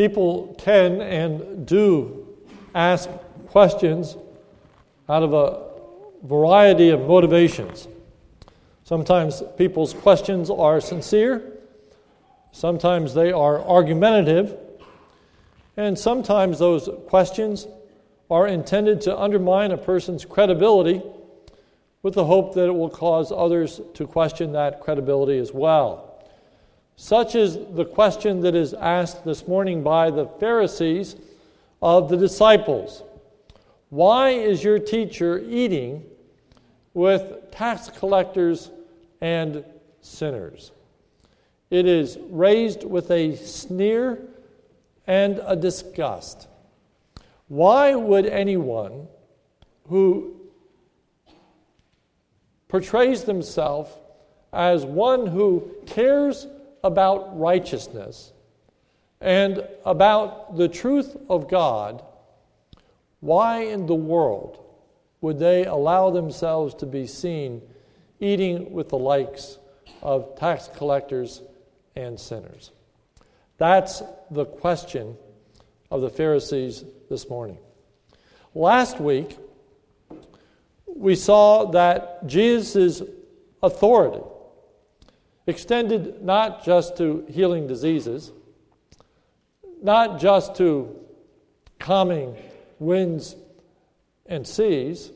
People can and do ask questions out of a variety of motivations. Sometimes people's questions are sincere, sometimes they are argumentative, and sometimes those questions are intended to undermine a person's credibility with the hope that it will cause others to question that credibility as well. Such is the question that is asked this morning by the Pharisees of the disciples Why is your teacher eating with tax collectors and sinners? It is raised with a sneer and a disgust. Why would anyone who portrays themselves as one who cares about righteousness and about the truth of God, why in the world would they allow themselves to be seen eating with the likes of tax collectors and sinners? That's the question of the Pharisees this morning. Last week, we saw that Jesus' authority extended not just to healing diseases, not just to calming winds and seas,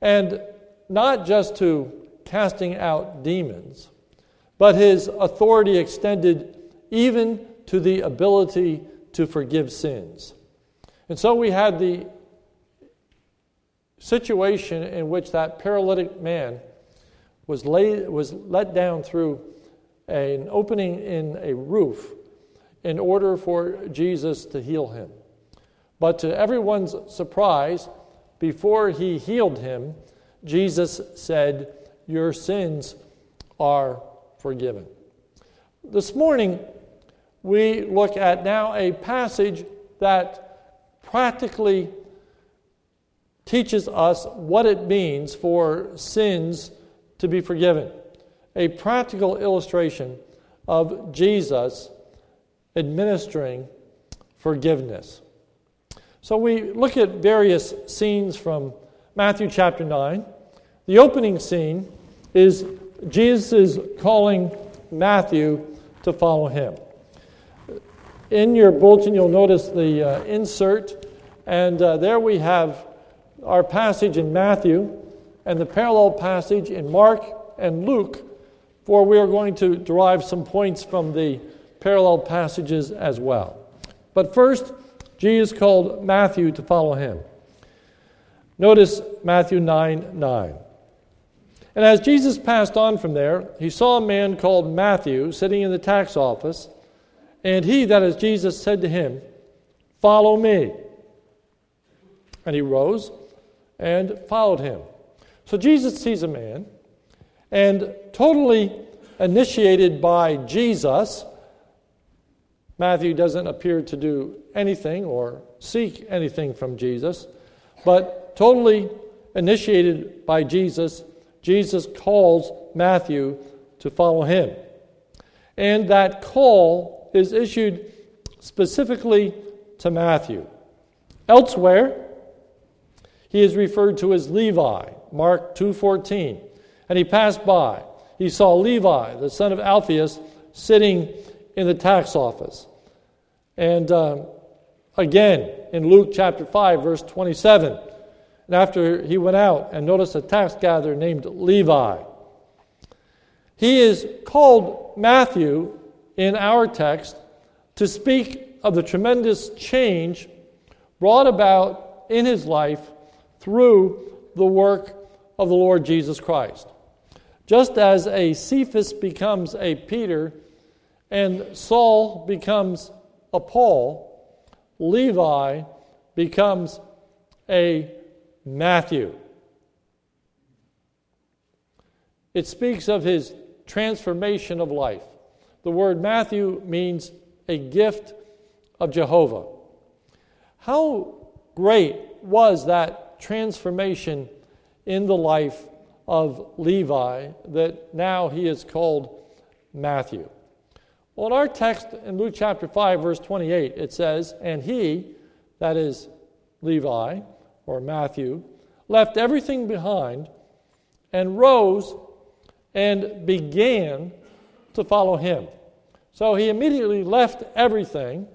and not just to casting out demons, but his authority extended even to the ability to forgive sins. And so we had the situation in which that paralytic man was, laid, was let down through an opening in a roof in order for Jesus to heal him. But to everyone's surprise, before he healed him, Jesus said, Your sins are forgiven. This morning, we look at now a passage that practically teaches us what it means for sins to be forgiven. A practical illustration of Jesus administering forgiveness. So we look at various scenes from Matthew chapter 9. The opening scene is Jesus is calling Matthew to follow him. In your bulletin, you'll notice the uh, insert, and uh, there we have our passage in Matthew and the parallel passage in Mark and Luke, for we are going to derive some points from the parallel passages as well. But first, Jesus called Matthew to follow him. Notice Matthew 9 9. And as Jesus passed on from there, he saw a man called Matthew sitting in the tax office, and he, that is Jesus, said to him, Follow me. And he rose and followed him. So Jesus sees a man, and totally initiated by Jesus, Matthew doesn't appear to do anything or seek anything from Jesus, but totally initiated by Jesus, Jesus calls Matthew to follow him. And that call is issued specifically to Matthew. Elsewhere, he is referred to as Levi, Mark 2:14. And he passed by. He saw Levi, the son of Alphaeus, sitting in the tax office. And um, again, in Luke chapter 5, verse 27, and after he went out and noticed a tax gatherer named Levi. He is called Matthew in our text to speak of the tremendous change brought about in his life through the work of the Lord Jesus Christ. Just as a Cephas becomes a Peter and Saul becomes a Paul, Levi becomes a Matthew. It speaks of his transformation of life. The word Matthew means a gift of Jehovah. How great was that transformation in the life of Levi that now he is called Matthew. Well, in our text in Luke chapter 5, verse 28, it says, And he, that is Levi or Matthew, left everything behind and rose and began to follow him. So he immediately left everything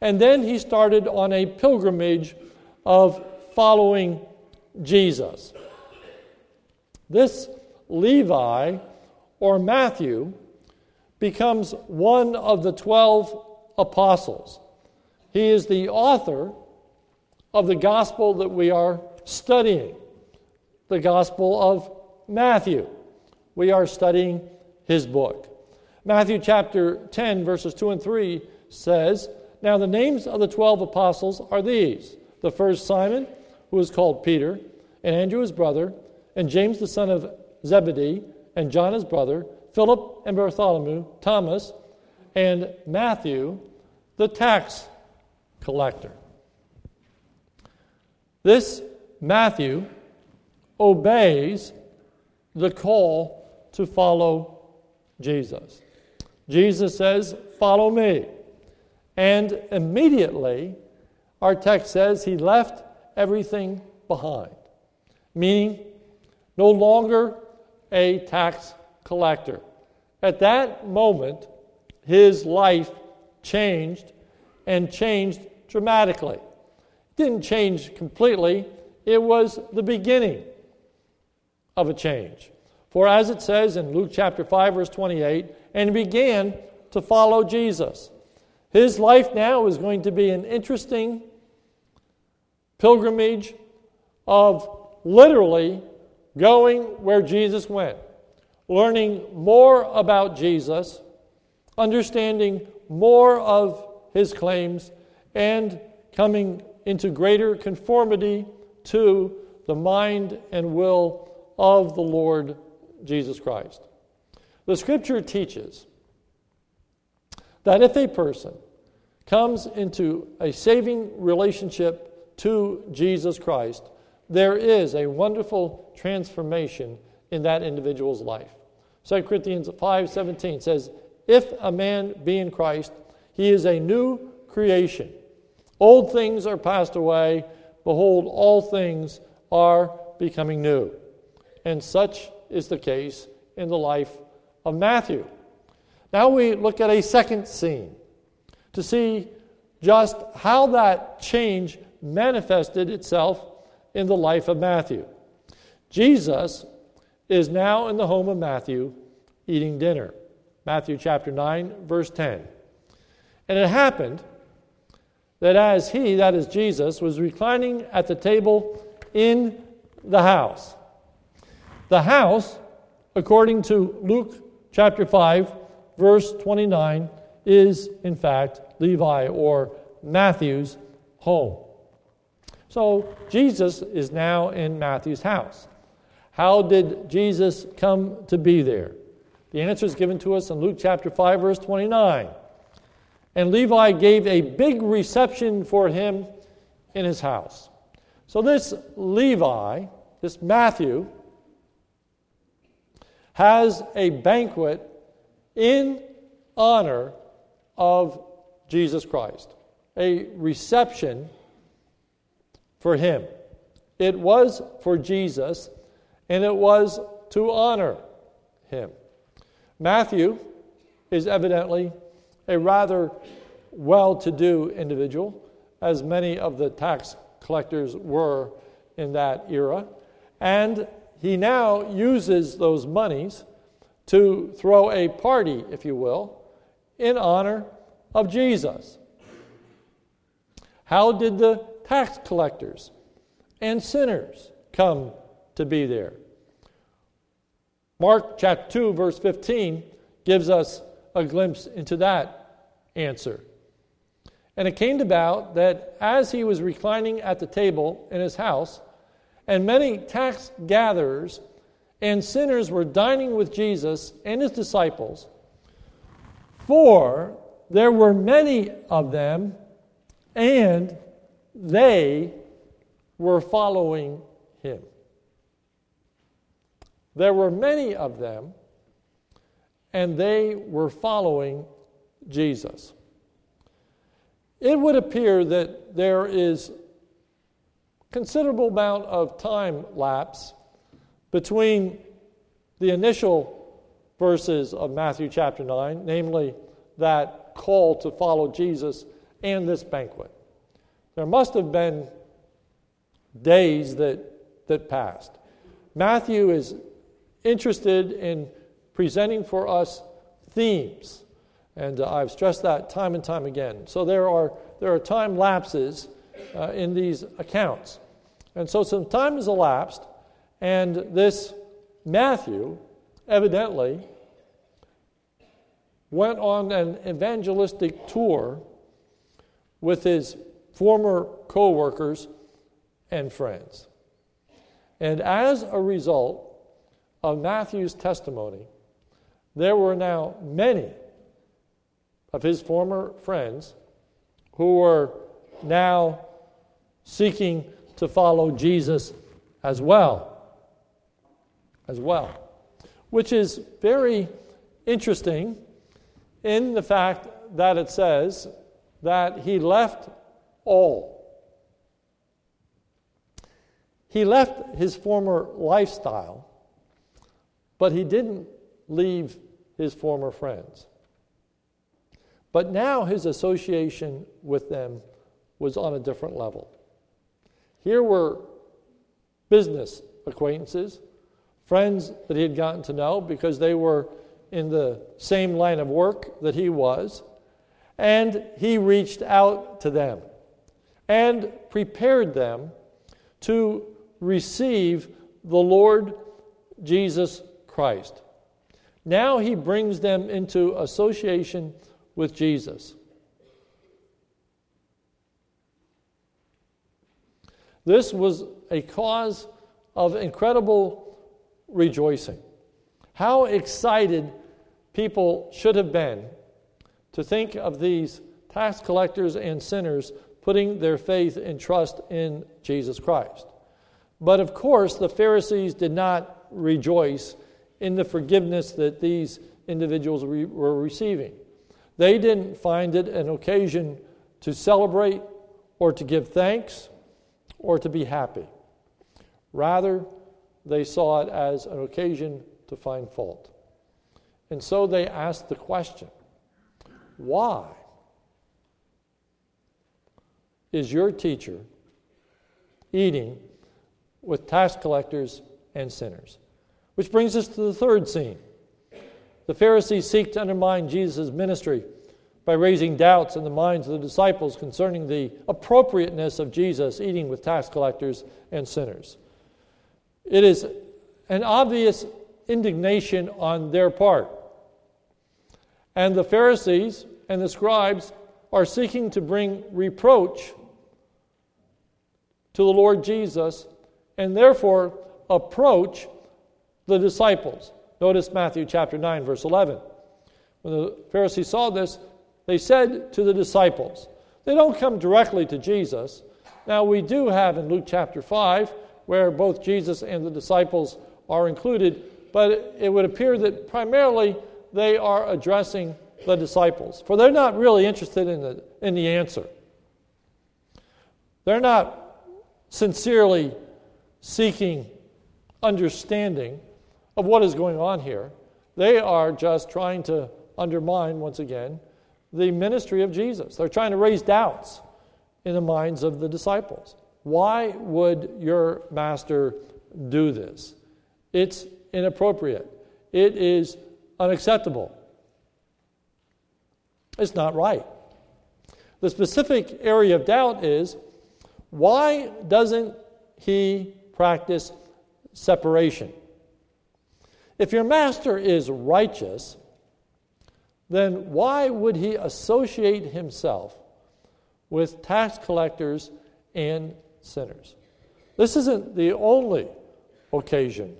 and then he started on a pilgrimage of following Jesus. This Levi or Matthew becomes one of the 12 apostles. He is the author of the gospel that we are studying, the gospel of Matthew. We are studying his book. Matthew chapter 10, verses 2 and 3 says, Now the names of the 12 apostles are these the first Simon, who is called Peter, and Andrew his brother, and James the son of Zebedee, and John his brother Philip and Bartholomew, Thomas, and Matthew, the tax collector. This Matthew obeys the call to follow Jesus. Jesus says, Follow me. And immediately, our text says he left everything behind, meaning no longer a tax collector. At that moment, his life changed and changed dramatically. It didn't change completely, it was the beginning of a change. For as it says in Luke chapter 5, verse 28, and began to follow Jesus. His life now is going to be an interesting pilgrimage of literally going where Jesus went learning more about Jesus, understanding more of his claims, and coming into greater conformity to the mind and will of the Lord Jesus Christ. The scripture teaches that if a person comes into a saving relationship to Jesus Christ, there is a wonderful transformation in that individual's life. 2 Corinthians 5:17 says, "If a man be in Christ, he is a new creation. Old things are passed away; behold, all things are becoming new." And such is the case in the life of Matthew. Now we look at a second scene to see just how that change manifested itself in the life of Matthew. Jesus is now in the home of Matthew eating dinner. Matthew chapter 9, verse 10. And it happened that as he, that is Jesus, was reclining at the table in the house, the house, according to Luke chapter 5, verse 29, is in fact Levi or Matthew's home. So Jesus is now in Matthew's house. How did Jesus come to be there? The answer is given to us in Luke chapter 5, verse 29. And Levi gave a big reception for him in his house. So, this Levi, this Matthew, has a banquet in honor of Jesus Christ, a reception for him. It was for Jesus and it was to honor him. Matthew is evidently a rather well to do individual, as many of the tax collectors were in that era, and he now uses those monies to throw a party, if you will, in honor of Jesus. How did the tax collectors and sinners come to be there? Mark chapter 2, verse 15, gives us a glimpse into that answer. And it came about that as he was reclining at the table in his house, and many tax gatherers and sinners were dining with Jesus and his disciples, for there were many of them, and they were following him. There were many of them, and they were following Jesus. It would appear that there is considerable amount of time lapse between the initial verses of Matthew chapter 9, namely that call to follow Jesus, and this banquet. There must have been days that, that passed. Matthew is interested in presenting for us themes, and uh, I've stressed that time and time again. So there are, there are time lapses uh, in these accounts. And so some time has elapsed, and this Matthew evidently went on an evangelistic tour with his former co workers and friends. And as a result of Matthew's testimony, there were now many of his former friends who were now seeking to follow Jesus as well. As well. Which is very interesting in the fact that it says that he left all. He left his former lifestyle, but he didn't leave his former friends. But now his association with them was on a different level. Here were business acquaintances, friends that he had gotten to know because they were in the same line of work that he was, and he reached out to them and prepared them to receive the Lord Jesus Christ. Now he brings them into association with Jesus. This was a cause of incredible rejoicing. How excited people should have been to think of these tax collectors and sinners putting their faith and trust in Jesus Christ. But of course, the Pharisees did not rejoice in the forgiveness that these individuals re- were receiving. They didn't find it an occasion to celebrate or to give thanks or to be happy. Rather, they saw it as an occasion to find fault. And so they asked the question why is your teacher eating with tax collectors and sinners? Which brings us to the third scene. The Pharisees seek to undermine Jesus' ministry by raising doubts in the minds of the disciples concerning the appropriateness of Jesus eating with tax collectors and sinners. It is an obvious indignation on their part. And the Pharisees and the scribes are seeking to bring reproach to the Lord Jesus and therefore approach the disciples. Notice Matthew chapter 9, verse 11. When the Pharisees saw this, they said to the disciples, they don't come directly to Jesus. Now, we do have in Luke chapter 5, where both Jesus and the disciples are included, but it would appear that primarily they are addressing the disciples, for they're not really interested in the, in the answer. They're not sincerely seeking understanding of what is going on here. They are just trying to undermine, once again, the ministry of Jesus. They're trying to raise doubts in the minds of the disciples. Why would your master do this? It's inappropriate. It is unacceptable. It's not right. The specific area of doubt is why doesn't he practice separation? If your master is righteous, then why would he associate himself with tax collectors and sinners? This isn't the only occasion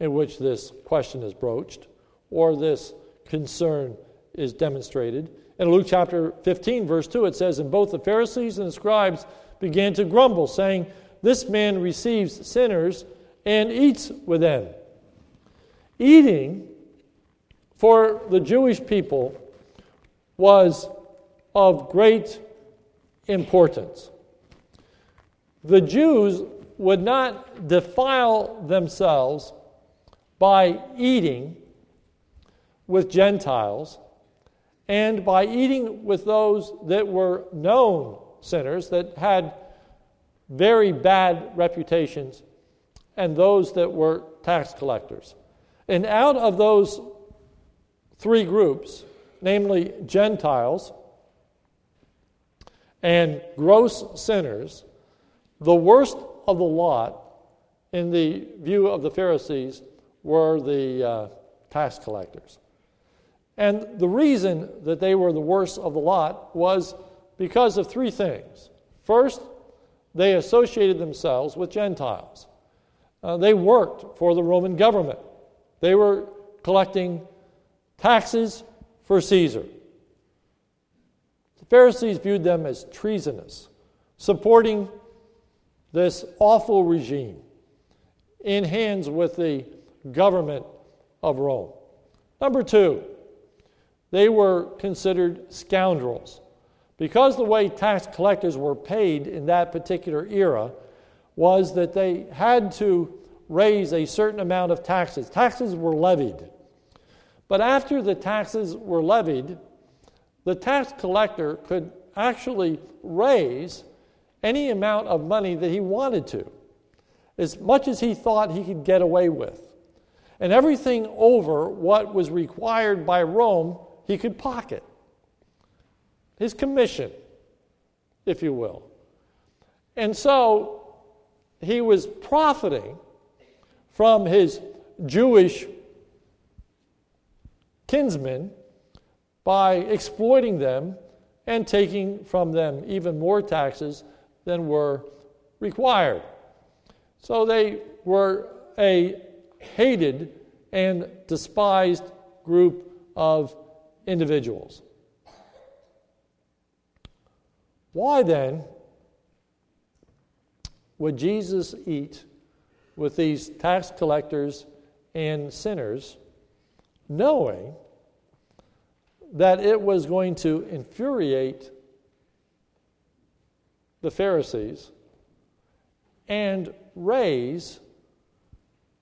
in which this question is broached or this concern is demonstrated. In Luke chapter 15, verse 2, it says, And both the Pharisees and the scribes began to grumble, saying, This man receives sinners and eats with them. Eating for the Jewish people was of great importance. The Jews would not defile themselves by eating with Gentiles and by eating with those that were known sinners, that had very bad reputations, and those that were tax collectors. And out of those three groups, namely Gentiles and gross sinners, the worst of the lot, in the view of the Pharisees, were the uh, tax collectors. And the reason that they were the worst of the lot was because of three things. First, they associated themselves with Gentiles. Uh, they worked for the Roman government. They were collecting taxes for Caesar. The Pharisees viewed them as treasonous, supporting this awful regime in hands with the government of Rome. Number two, they were considered scoundrels. Because the way tax collectors were paid in that particular era was that they had to raise a certain amount of taxes. Taxes were levied. But after the taxes were levied, the tax collector could actually raise any amount of money that he wanted to, as much as he thought he could get away with. And everything over what was required by Rome, he could pocket his commission, if you will. And so he was profiting from his Jewish kinsmen by exploiting them and taking from them even more taxes than were required. So they were a hated and despised group of individuals. Why then would Jesus eat with these tax collectors and sinners, knowing that it was going to infuriate the Pharisees and raise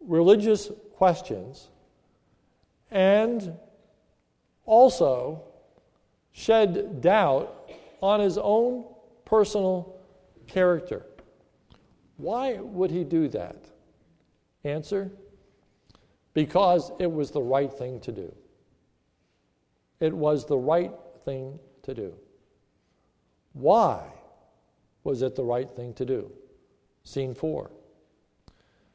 religious questions and also shed doubt on his own personal character. Why would he do that? Answer because it was the right thing to do. It was the right thing to do. Why was it the right thing to do? Scene four.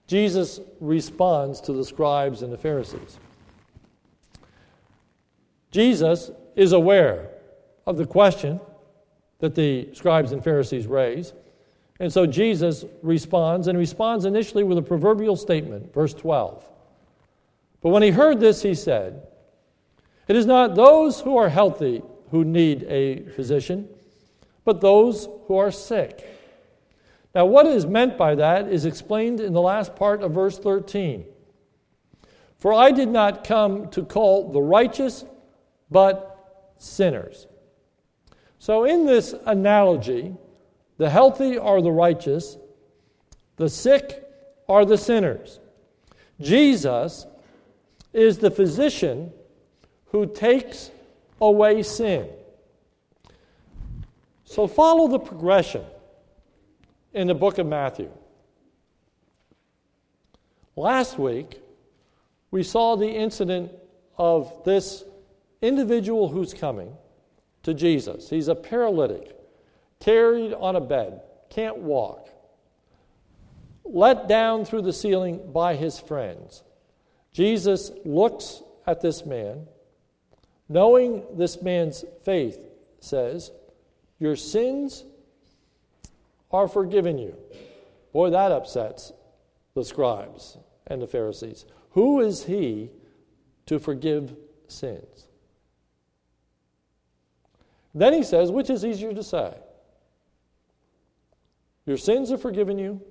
Jesus responds to the scribes and the Pharisees. Jesus is aware of the question that the scribes and Pharisees raise. And so Jesus responds, and responds initially with a proverbial statement, verse 12. But when he heard this, he said, It is not those who are healthy who need a physician, but those who are sick. Now, what is meant by that is explained in the last part of verse 13. For I did not come to call the righteous, but sinners. So, in this analogy, the healthy are the righteous, the sick are the sinners. Jesus is the physician who takes away sin. So, follow the progression in the book of Matthew. Last week, we saw the incident of this individual who's coming to Jesus. He's a paralytic, carried on a bed, can't walk, let down through the ceiling by his friends. Jesus looks at this man, knowing this man's faith, says, Your sins are forgiven you. Boy, that upsets the scribes and the Pharisees. Who is he to forgive sins? Then he says, which is easier to say? Your sins are forgiven you,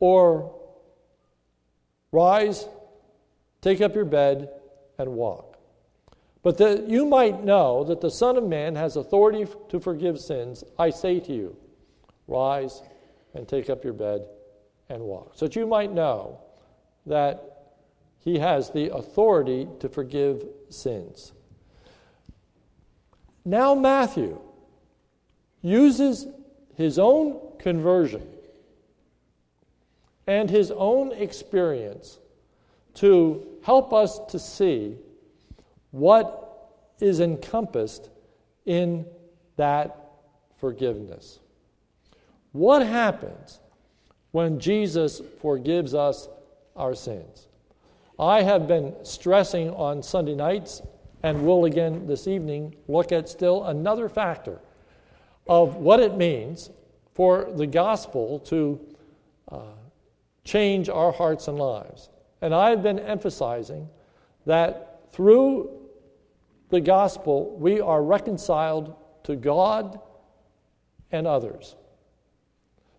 or rise, take up your bed, and walk. But that you might know that the Son of Man has authority to forgive sins, I say to you, rise and take up your bed and walk. So that you might know that he has the authority to forgive sins. Now, Matthew uses his own conversion and his own experience to help us to see what is encompassed in that forgiveness. What happens when Jesus forgives us our sins? I have been stressing on Sunday nights and we'll again this evening look at still another factor of what it means for the gospel to uh, change our hearts and lives. And I've been emphasizing that through the gospel, we are reconciled to God and others.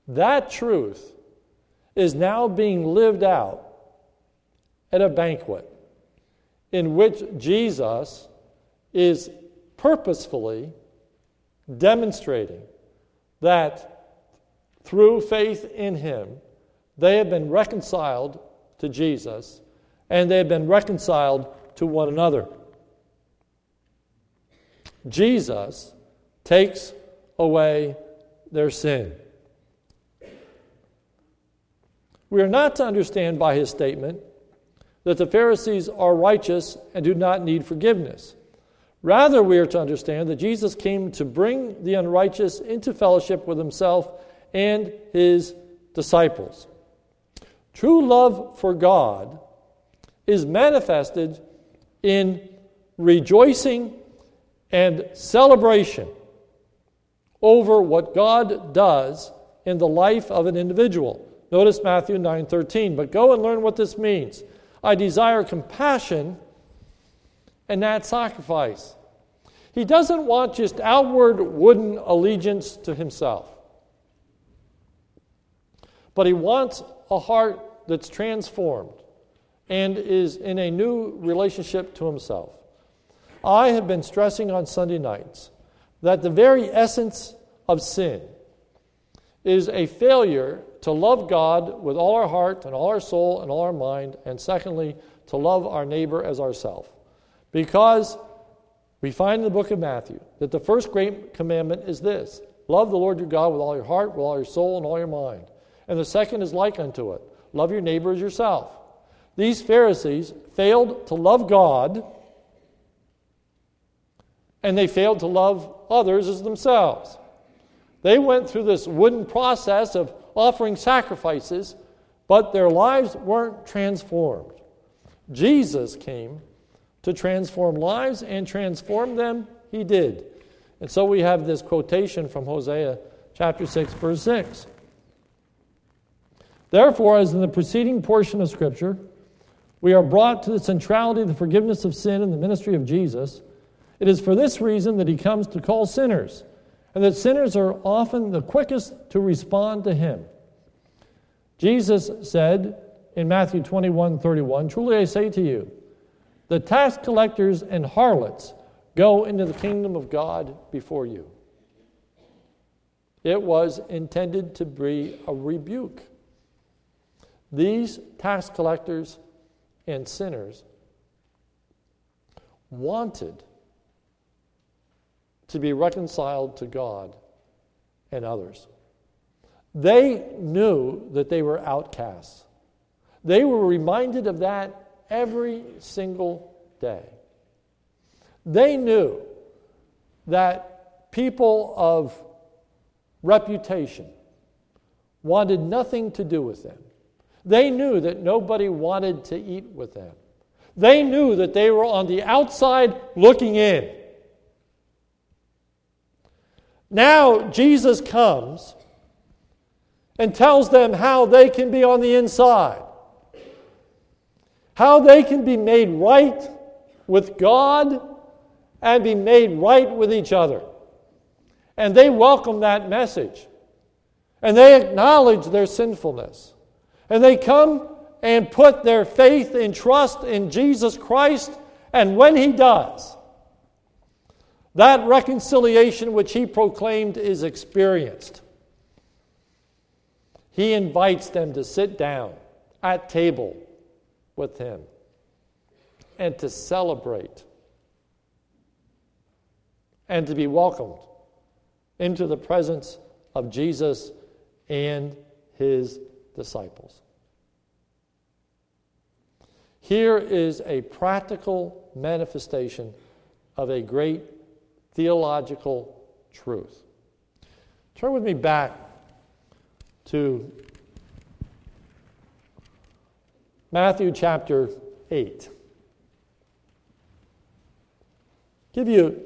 That truth is now being lived out at a banquet in which Jesus is purposefully demonstrating that through faith in Him, they have been reconciled to Jesus and they have been reconciled to one another. Jesus takes away their sin. We are not to understand by his statement that the Pharisees are righteous and do not need forgiveness. Rather, we are to understand that Jesus came to bring the unrighteous into fellowship with himself and his disciples. True love for God is manifested in rejoicing and celebration over what God does in the life of an individual. Notice Matthew 9:13, but go and learn what this means. I desire compassion and not sacrifice. He doesn't want just outward wooden allegiance to himself. But he wants a heart that's transformed and is in a new relationship to himself. I have been stressing on Sunday nights that the very essence of sin is a failure to love God with all our heart and all our soul and all our mind, and secondly, to love our neighbor as ourself. Because we find in the book of Matthew that the first great commandment is this love the Lord your God with all your heart, with all your soul, and all your mind. And the second is like unto it love your neighbor as yourself. These Pharisees failed to love God and they failed to love others as themselves. They went through this wooden process of offering sacrifices, but their lives weren't transformed. Jesus came to transform lives and transform them, he did. And so we have this quotation from Hosea chapter 6, verse 6. Therefore, as in the preceding portion of Scripture, we are brought to the centrality of the forgiveness of sin in the ministry of Jesus. It is for this reason that he comes to call sinners, and that sinners are often the quickest to respond to him. Jesus said in Matthew 21 31, Truly I say to you, the tax collectors and harlots go into the kingdom of God before you. It was intended to be a rebuke. These tax collectors and sinners wanted to be reconciled to God and others. They knew that they were outcasts. They were reminded of that every single day. They knew that people of reputation wanted nothing to do with them. They knew that nobody wanted to eat with them. They knew that they were on the outside looking in. Now Jesus comes and tells them how they can be on the inside, how they can be made right with God and be made right with each other. And they welcome that message. And they acknowledge their sinfulness. And they come and put their faith and trust in Jesus Christ. And when He does, That reconciliation which he proclaimed is experienced. He invites them to sit down at table with him and to celebrate and to be welcomed into the presence of Jesus and his disciples. Here is a practical manifestation of a great theological truth. Turn with me back to Matthew chapter 8. Give you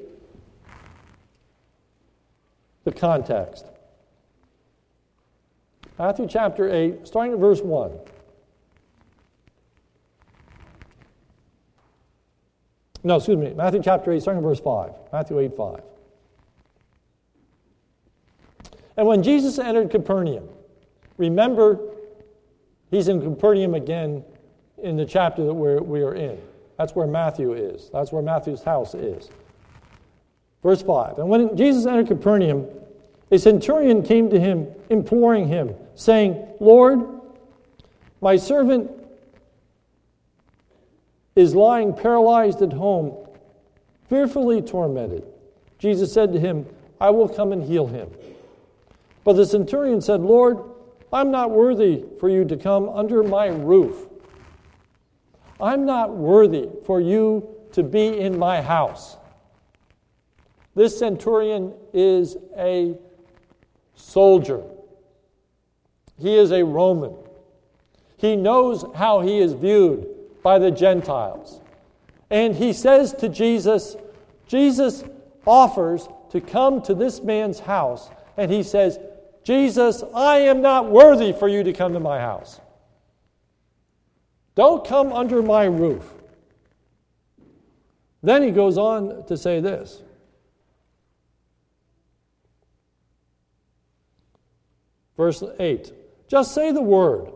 the context. Matthew chapter 8, starting at verse 1. No, excuse me. Matthew chapter 8, starting verse 5. Matthew 8, 5. And when Jesus entered Capernaum, remember, he's in Capernaum again in the chapter that we're, we are in. That's where Matthew is. That's where Matthew's house is. Verse 5 And when Jesus entered Capernaum, a centurion came to him, imploring him, saying, Lord, my servant is lying paralyzed at home, fearfully tormented. Jesus said to him, I will come and heal him. But the centurion said, Lord, I'm not worthy for you to come under my roof. I'm not worthy for you to be in my house. This centurion is a soldier, he is a Roman. He knows how he is viewed by the Gentiles. And he says to Jesus, Jesus offers to come to this man's house, and he says, Jesus, I am not worthy for you to come to my house. Don't come under my roof. Then he goes on to say this Verse 8 Just say the word,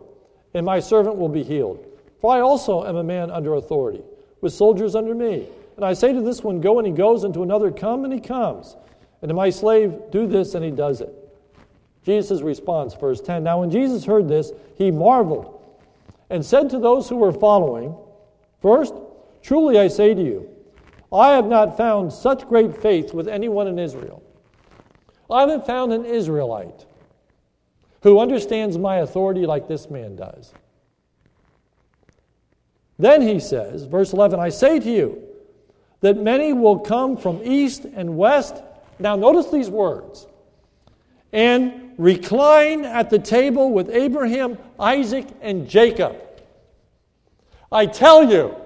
and my servant will be healed. For I also am a man under authority, with soldiers under me. And I say to this one, Go, and he goes, and to another, Come, and he comes. And to my slave, Do this, and he does it. Jesus' response, verse 10 Now, when Jesus heard this, he marveled and said to those who were following, First, truly I say to you, I have not found such great faith with anyone in Israel. I haven't found an Israelite who understands my authority like this man does. Then he says, verse 11, I say to you that many will come from east and west. Now, notice these words and recline at the table with Abraham, Isaac, and Jacob. I tell you,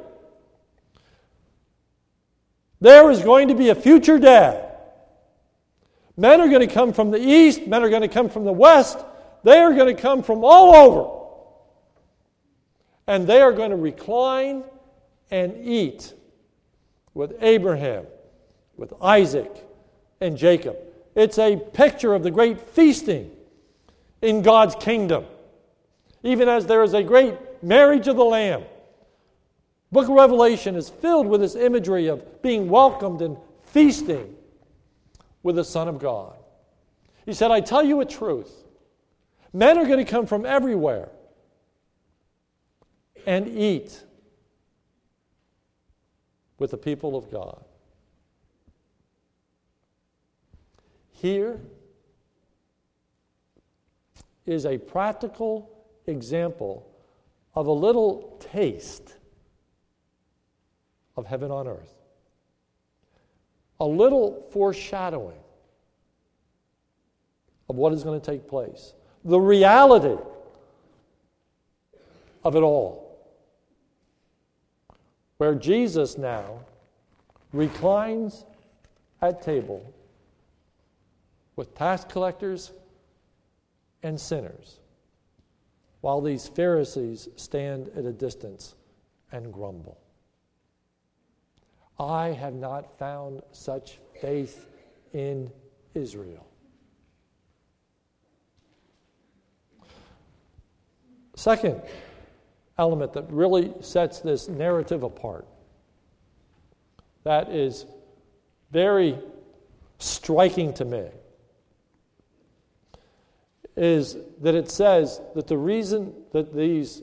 there is going to be a future day. Men are going to come from the east, men are going to come from the west, they are going to come from all over. And they are going to recline and eat with Abraham, with Isaac, and Jacob. It's a picture of the great feasting in God's kingdom. Even as there is a great marriage of the Lamb. Book of Revelation is filled with this imagery of being welcomed and feasting with the Son of God. He said, I tell you a truth. Men are going to come from everywhere and eat with the people of God. Here is a practical example of a little taste of heaven on earth, a little foreshadowing of what is going to take place the reality of it all. Where Jesus now reclines at table with tax collectors and sinners, while these Pharisees stand at a distance and grumble. I have not found such faith in Israel. Second element that really sets this narrative apart that is very striking to me is that it says that the reason that these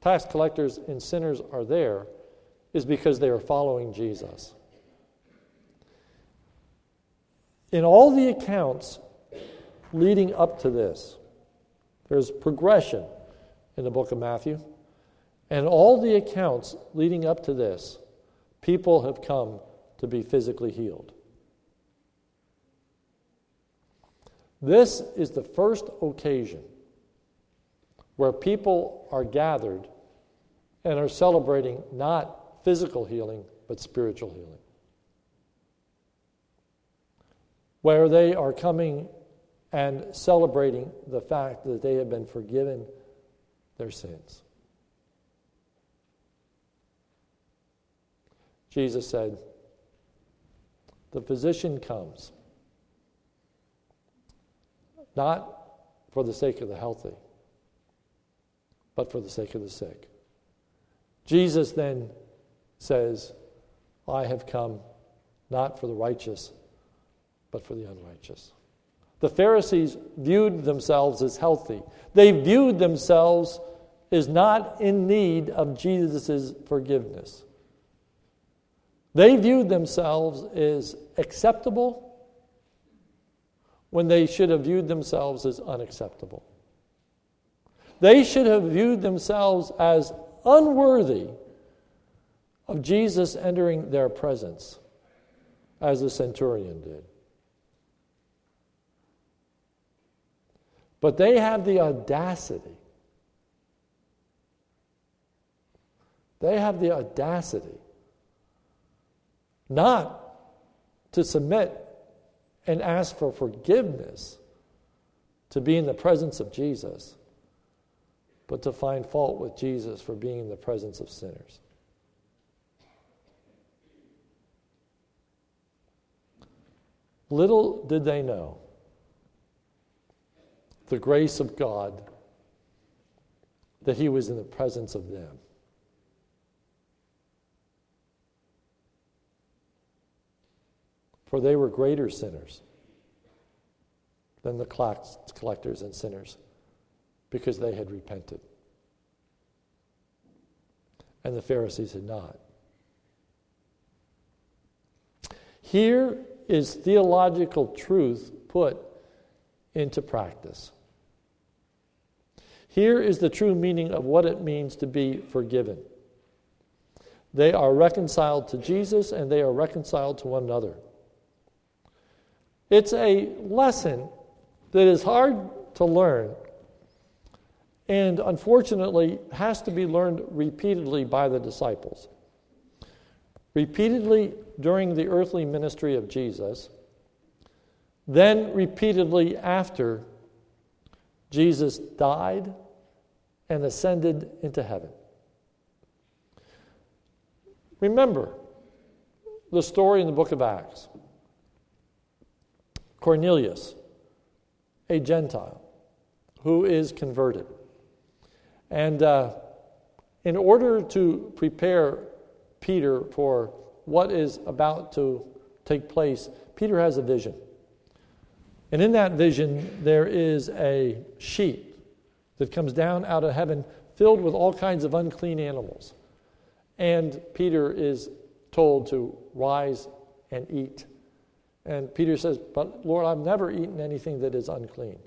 tax collectors and sinners are there is because they are following Jesus. In all the accounts leading up to this, there's progression in the book of Matthew. And all the accounts leading up to this, people have come to be physically healed. This is the first occasion where people are gathered and are celebrating not physical healing, but spiritual healing. Where they are coming and celebrating the fact that they have been forgiven their sins. Jesus said, The physician comes not for the sake of the healthy, but for the sake of the sick. Jesus then says, I have come not for the righteous, but for the unrighteous. The Pharisees viewed themselves as healthy. They viewed themselves as not in need of Jesus' forgiveness. They viewed themselves as acceptable when they should have viewed themselves as unacceptable. They should have viewed themselves as unworthy of Jesus entering their presence, as the centurion did. But they have the audacity. They have the audacity not to submit and ask for forgiveness to be in the presence of Jesus, but to find fault with Jesus for being in the presence of sinners. Little did they know the grace of God that He was in the presence of them. For they were greater sinners than the collectors and sinners because they had repented. And the Pharisees had not. Here is theological truth put into practice. Here is the true meaning of what it means to be forgiven. They are reconciled to Jesus and they are reconciled to one another. It's a lesson that is hard to learn and unfortunately has to be learned repeatedly by the disciples. Repeatedly during the earthly ministry of Jesus, then repeatedly after Jesus died and ascended into heaven. Remember the story in the book of Acts. Cornelius, a Gentile who is converted. And uh, in order to prepare Peter for what is about to take place, Peter has a vision. And in that vision, there is a sheet that comes down out of heaven filled with all kinds of unclean animals. And Peter is told to rise and eat. And Peter says, But Lord, I've never eaten anything that is unclean.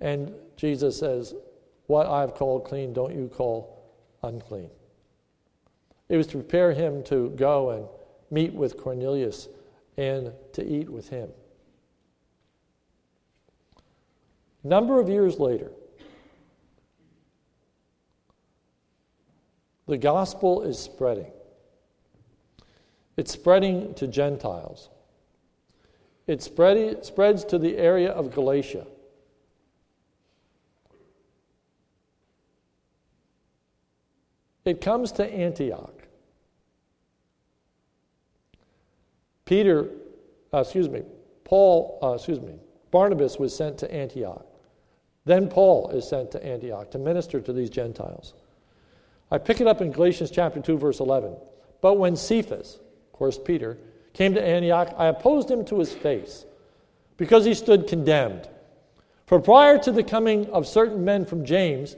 And Jesus says, What I've called clean, don't you call unclean. It was to prepare him to go and meet with Cornelius and to eat with him. Number of years later, the gospel is spreading. It's spreading to Gentiles. It spread, spreads to the area of Galatia. It comes to Antioch. Peter, uh, excuse me, Paul, uh, excuse me, Barnabas was sent to Antioch. Then Paul is sent to Antioch to minister to these Gentiles. I pick it up in Galatians chapter 2, verse 11. But when Cephas, of course, Peter, came to Antioch, I opposed him to his face, because he stood condemned. For prior to the coming of certain men from James,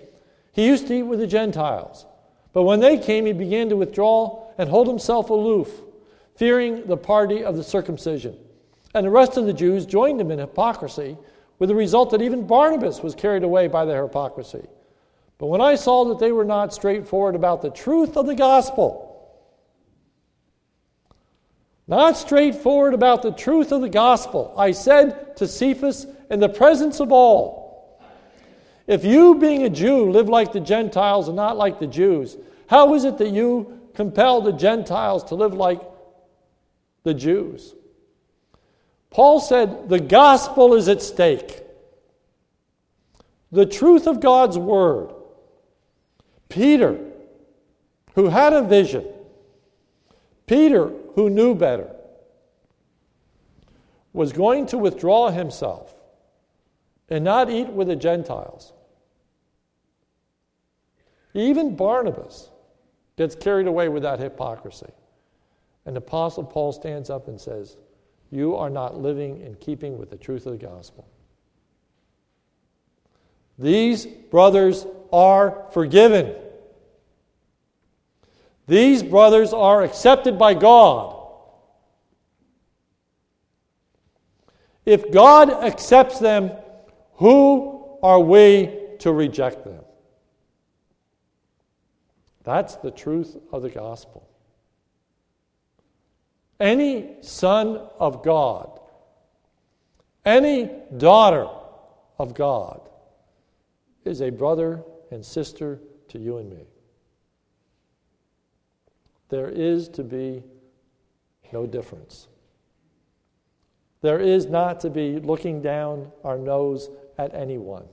he used to eat with the Gentiles. But when they came, he began to withdraw and hold himself aloof, fearing the party of the circumcision. And the rest of the Jews joined him in hypocrisy, with the result that even Barnabas was carried away by their hypocrisy. But when I saw that they were not straightforward about the truth of the gospel, not straightforward about the truth of the gospel, I said to Cephas in the presence of all, If you, being a Jew, live like the Gentiles and not like the Jews, how is it that you compel the Gentiles to live like the Jews? Paul said, The gospel is at stake. The truth of God's word. Peter, who had a vision, Peter, who knew better, was going to withdraw himself and not eat with the Gentiles. Even Barnabas gets carried away with that hypocrisy. And the Apostle Paul stands up and says, You are not living in keeping with the truth of the gospel. These brothers are forgiven. These brothers are accepted by God. If God accepts them, who are we to reject them? That's the truth of the gospel. Any son of God, any daughter of God, is a brother and sister to you and me. There is to be no difference. There is not to be looking down our nose at anyone.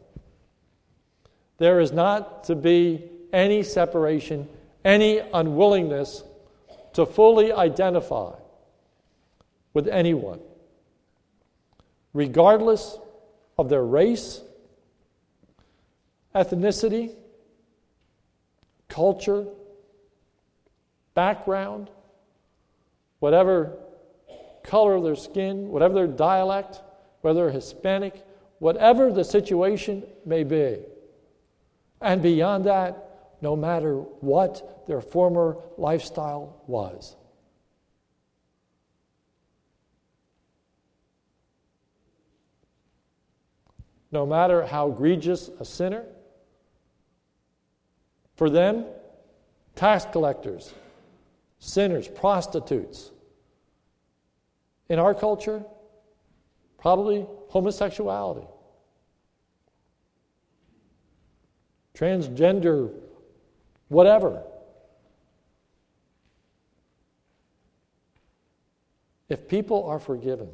There is not to be any separation, any unwillingness to fully identify with anyone, regardless of their race, ethnicity, culture, background, whatever color of their skin, whatever their dialect, whether Hispanic, whatever the situation may be. And beyond that, no matter what their former lifestyle was. No matter how egregious a sinner, for them, tax collectors, sinners, prostitutes. In our culture, probably homosexuality, transgender, whatever. If people are forgiven,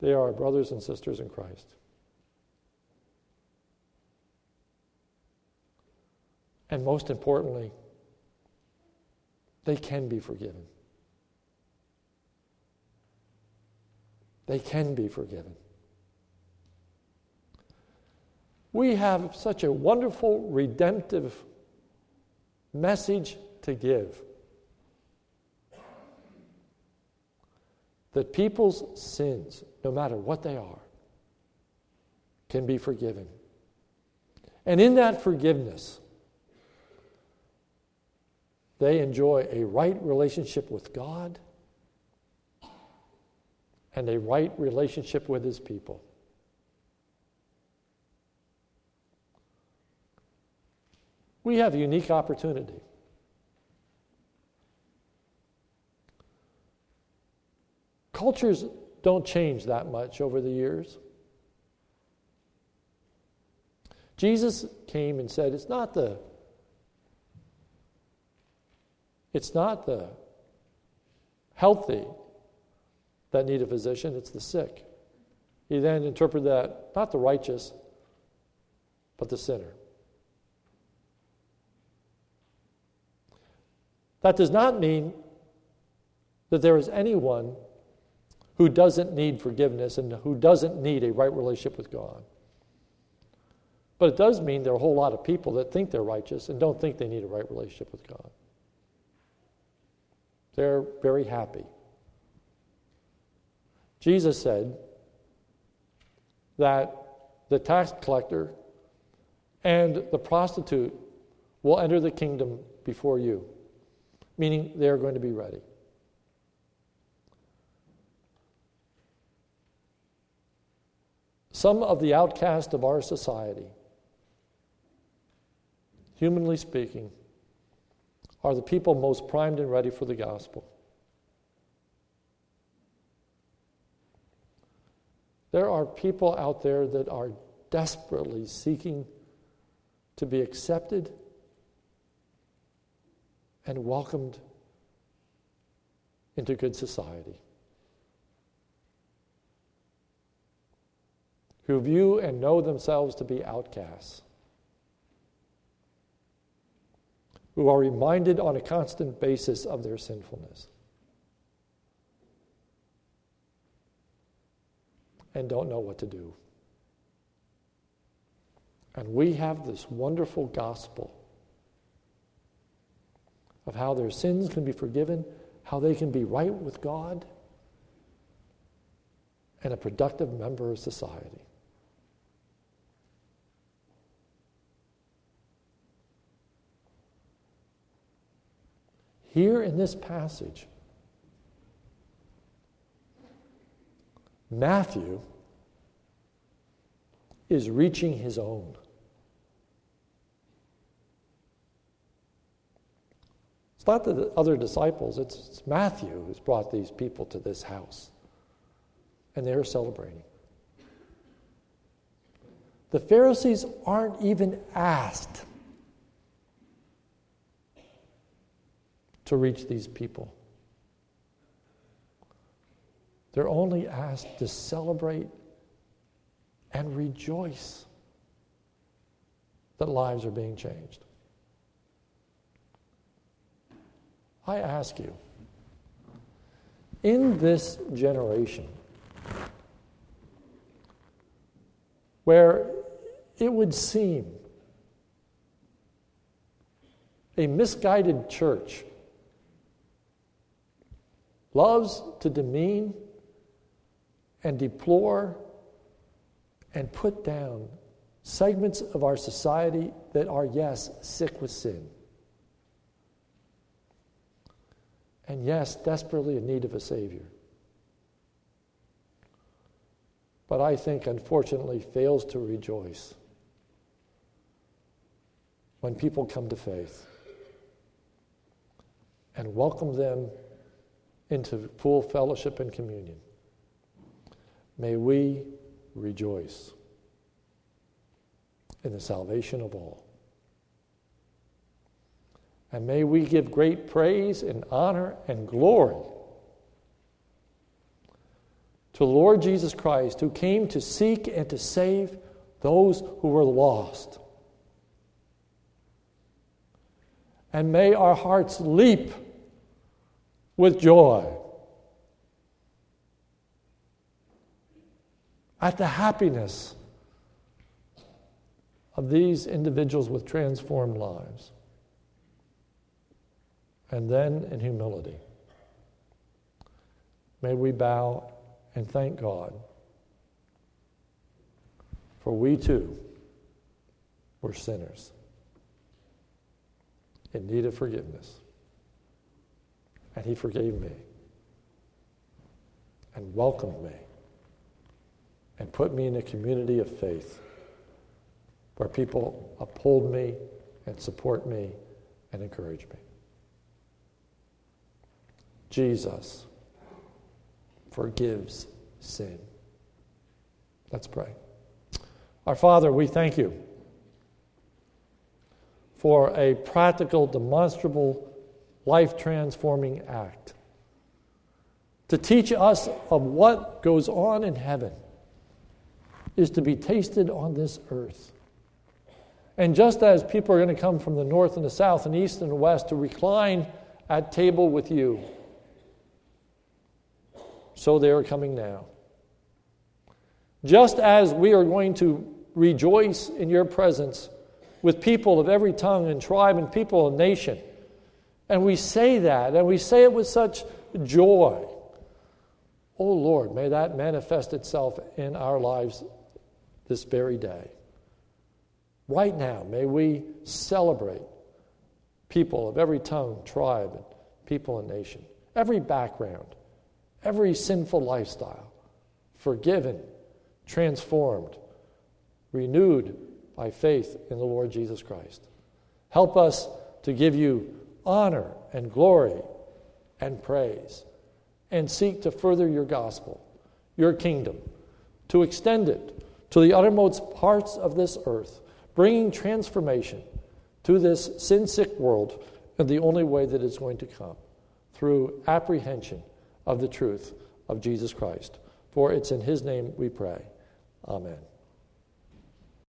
they are brothers and sisters in Christ. And most importantly, they can be forgiven. They can be forgiven. We have such a wonderful redemptive message to give. That people's sins, no matter what they are, can be forgiven. And in that forgiveness, they enjoy a right relationship with God and a right relationship with His people. We have a unique opportunity. Cultures don't change that much over the years. Jesus came and said, It's not the it's not the healthy that need a physician, it's the sick. He then interpreted that not the righteous, but the sinner. That does not mean that there is anyone who doesn't need forgiveness and who doesn't need a right relationship with God. But it does mean there are a whole lot of people that think they're righteous and don't think they need a right relationship with God. They're very happy Jesus said that the tax collector and the prostitute will enter the kingdom before you, meaning they're going to be ready. Some of the outcasts of our society, humanly speaking, are the people most primed and ready for the gospel. There are people out there that are desperately seeking to be accepted and welcomed into good society. Who view and know themselves to be outcasts. Who are reminded on a constant basis of their sinfulness. and don't know what to do. And we have this wonderful gospel of how their sins can be forgiven, how they can be right with God, and a productive member of society. Here in this passage, Matthew is reaching his own. It's not the other disciples, it's, it's Matthew who's brought these people to this house. And they're celebrating. The Pharisees aren't even asked to reach these people. They're only asked to celebrate and rejoice that lives are being changed. I ask you, in this generation, where it would seem a misguided church loves to demean and deplore and put down segments of our society that are, yes, sick with sin. And yes, desperately in need of a Savior. But I think, unfortunately, fails to rejoice when people come to faith and welcome them into full fellowship and communion. May we rejoice in the salvation of all. And may we give great praise and honor and glory to the Lord Jesus Christ, who came to seek and to save those who were lost. And may our hearts leap with joy at the happiness of these individuals with transformed lives. And then in humility, may we bow and thank God for we too were sinners in need of forgiveness. And He forgave me and welcomed me and put me in a community of faith where people uphold me and support me and encourage me. Jesus forgives sin. Let's pray. Our Father, we thank you for a practical, demonstrable, life transforming act to teach us of what goes on in heaven is to be tasted on this earth. And just as people are going to come from the north and the south and east and the west to recline at table with you, so they are coming now. Just as we are going to rejoice in your presence with people of every tongue and tribe and people and nation, and we say that, and we say it with such joy. Oh Lord, may that manifest itself in our lives this very day. Right now, may we celebrate people of every tongue, tribe, and people, and nation, every background, every sinful lifestyle, forgiven, transformed, renewed by faith in the Lord Jesus Christ. Help us to give you honor and glory and praise and seek to further your gospel, your kingdom, to extend it to the uttermost parts of this earth, bringing transformation to this sin sick world in the only way that it's going to come through apprehension of the truth of Jesus Christ. For it's in his name we pray. Amen.